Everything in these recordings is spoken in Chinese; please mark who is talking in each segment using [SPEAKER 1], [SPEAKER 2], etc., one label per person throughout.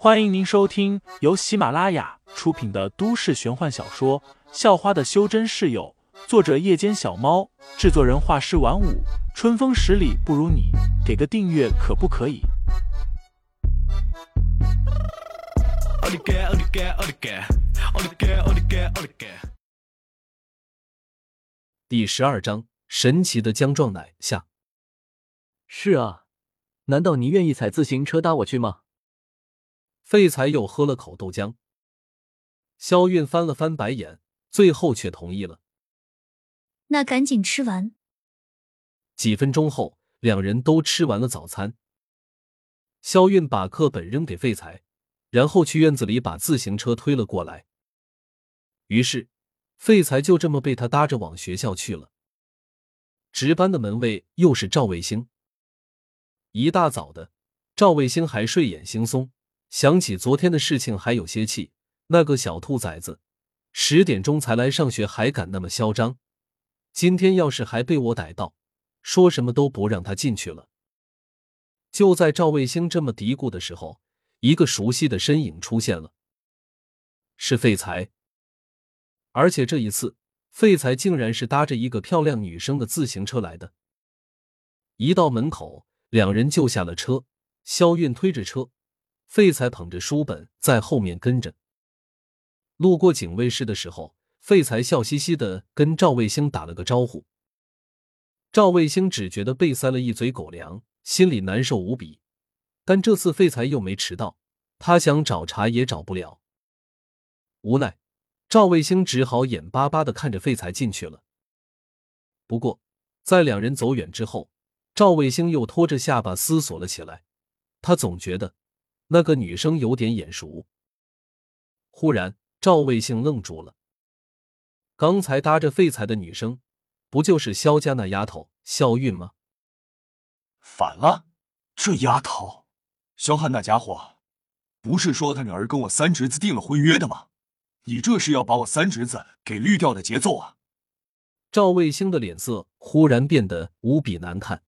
[SPEAKER 1] 欢迎您收听由喜马拉雅出品的都市玄幻小说《校花的修真室友》，作者：夜间小猫，制作人：画师晚舞，春风十里不如你，给个订阅可不可以？
[SPEAKER 2] 第十二章：神奇的姜撞奶下。
[SPEAKER 3] 是啊，难道你愿意踩自行车搭我去吗？
[SPEAKER 2] 废材又喝了口豆浆，肖韵翻了翻白眼，最后却同意了。
[SPEAKER 4] 那赶紧吃完。
[SPEAKER 2] 几分钟后，两人都吃完了早餐。肖韵把课本扔给废材，然后去院子里把自行车推了过来。于是，废材就这么被他搭着往学校去了。值班的门卫又是赵卫星。一大早的，赵卫星还睡眼惺忪。想起昨天的事情，还有些气。那个小兔崽子，十点钟才来上学，还敢那么嚣张。今天要是还被我逮到，说什么都不让他进去了。就在赵卫星这么嘀咕的时候，一个熟悉的身影出现了，是废材。而且这一次，废材竟然是搭着一个漂亮女生的自行车来的。一到门口，两人就下了车，肖韵推着车。废材捧着书本在后面跟着。路过警卫室的时候，废材笑嘻嘻的跟赵卫星打了个招呼。赵卫星只觉得被塞了一嘴狗粮，心里难受无比。但这次废材又没迟到，他想找茬也找不了。无奈，赵卫星只好眼巴巴的看着废材进去了。不过，在两人走远之后，赵卫星又拖着下巴思索了起来。他总觉得。那个女生有点眼熟。忽然，赵卫星愣住了。刚才搭着废材的女生，不就是肖家那丫头肖韵吗？
[SPEAKER 5] 反了，这丫头，肖汉那家伙，不是说他女儿跟我三侄子订了婚约的吗？你这是要把我三侄子给绿掉的节奏啊！
[SPEAKER 2] 赵卫星的脸色忽然变得无比难看。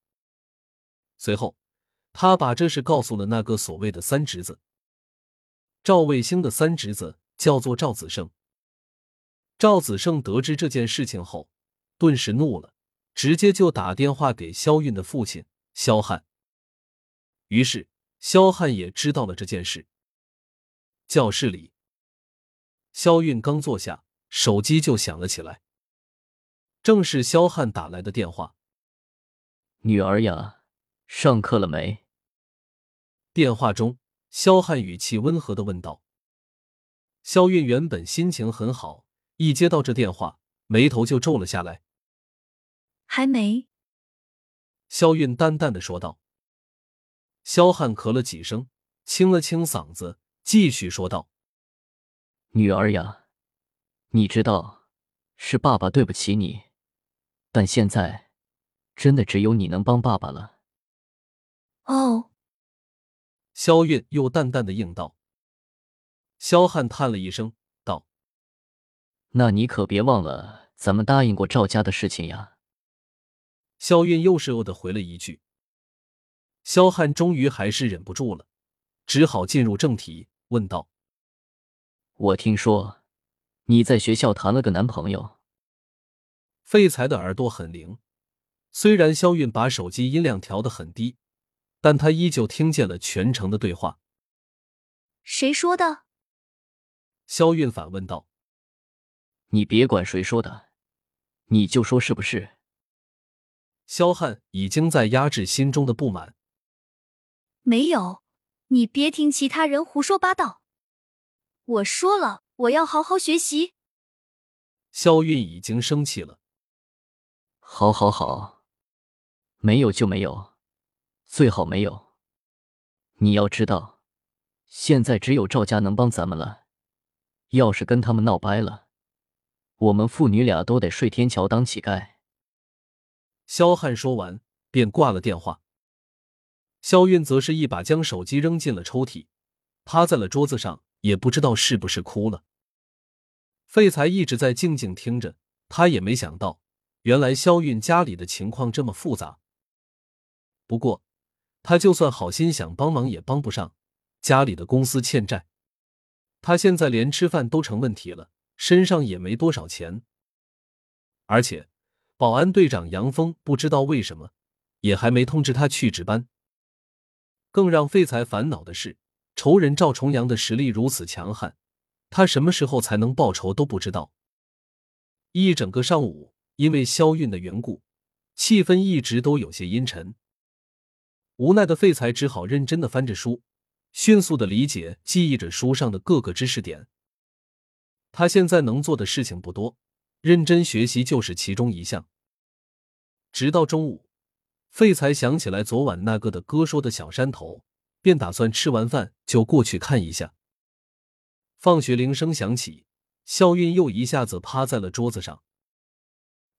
[SPEAKER 2] 随后。他把这事告诉了那个所谓的三侄子。赵卫星的三侄子叫做赵子胜。赵子胜得知这件事情后，顿时怒了，直接就打电话给肖韵的父亲肖汉。于是肖汉也知道了这件事。教室里，肖韵刚坐下，手机就响了起来。正是肖汉打来的电话。
[SPEAKER 3] 女儿呀。上课了没？
[SPEAKER 2] 电话中，肖汉语气温和的问道。肖韵原本心情很好，一接到这电话，眉头就皱了下来。
[SPEAKER 4] 还没。
[SPEAKER 2] 肖韵淡淡的说道。肖汉咳了几声，清了清嗓子，继续说道：“
[SPEAKER 3] 女儿呀，你知道，是爸爸对不起你，但现在，真的只有你能帮爸爸了。”
[SPEAKER 4] 哦，
[SPEAKER 2] 萧韵又淡淡的应道。萧汉叹了一声，道：“
[SPEAKER 3] 那你可别忘了咱们答应过赵家的事情呀。”
[SPEAKER 2] 萧韵又是哦的回了一句。萧汉终于还是忍不住了，只好进入正题，问道：“
[SPEAKER 3] 我听说你在学校谈了个男朋友。”
[SPEAKER 2] 废材的耳朵很灵，虽然萧韵把手机音量调得很低。但他依旧听见了全程的对话。
[SPEAKER 4] 谁说的？
[SPEAKER 2] 肖韵反问道。
[SPEAKER 3] 你别管谁说的，你就说是不是？
[SPEAKER 2] 肖汉已经在压制心中的不满。
[SPEAKER 4] 没有，你别听其他人胡说八道。我说了，我要好好学习。
[SPEAKER 2] 肖韵已经生气了。
[SPEAKER 3] 好，好，好，没有就没有。最好没有。你要知道，现在只有赵家能帮咱们了。要是跟他们闹掰了，我们父女俩都得睡天桥当乞丐。
[SPEAKER 2] 肖汉说完，便挂了电话。肖韵则是一把将手机扔进了抽屉，趴在了桌子上，也不知道是不是哭了。废材一直在静静听着，他也没想到，原来肖韵家里的情况这么复杂。不过。他就算好心想帮忙也帮不上，家里的公司欠债，他现在连吃饭都成问题了，身上也没多少钱。而且，保安队长杨峰不知道为什么，也还没通知他去值班。更让废材烦恼的是，仇人赵重阳的实力如此强悍，他什么时候才能报仇都不知道。一整个上午，因为肖韵的缘故，气氛一直都有些阴沉。无奈的废材只好认真的翻着书，迅速的理解、记忆着书上的各个知识点。他现在能做的事情不多，认真学习就是其中一项。直到中午，废材想起来昨晚那个的哥说的小山头，便打算吃完饭就过去看一下。放学铃声响起，肖韵又一下子趴在了桌子上。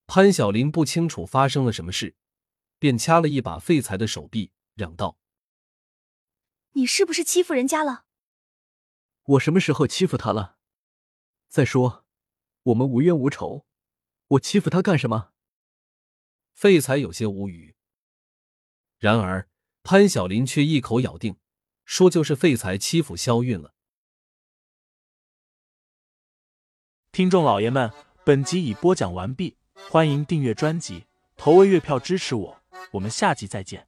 [SPEAKER 2] 潘晓林不清楚发生了什么事，便掐了一把废材的手臂。嚷道：“
[SPEAKER 4] 你是不是欺负人家了？
[SPEAKER 3] 我什么时候欺负他了？再说，我们无冤无仇，我欺负他干什么？”
[SPEAKER 2] 废材有些无语。然而潘晓林却一口咬定，说就是废材欺负肖韵了。
[SPEAKER 1] 听众老爷们，本集已播讲完毕，欢迎订阅专辑，投喂月票支持我，我们下集再见。